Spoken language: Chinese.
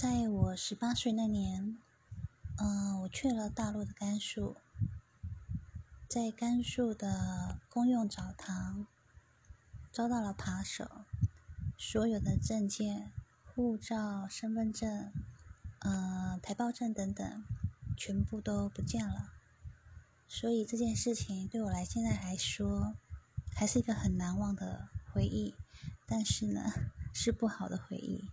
在我十八岁那年，嗯，我去了大陆的甘肃，在甘肃的公用澡堂遭到了扒手，所有的证件、护照、身份证、呃台胞证等等，全部都不见了。所以这件事情对我来现在来说，还是一个很难忘的回忆，但是呢，是不好的回忆。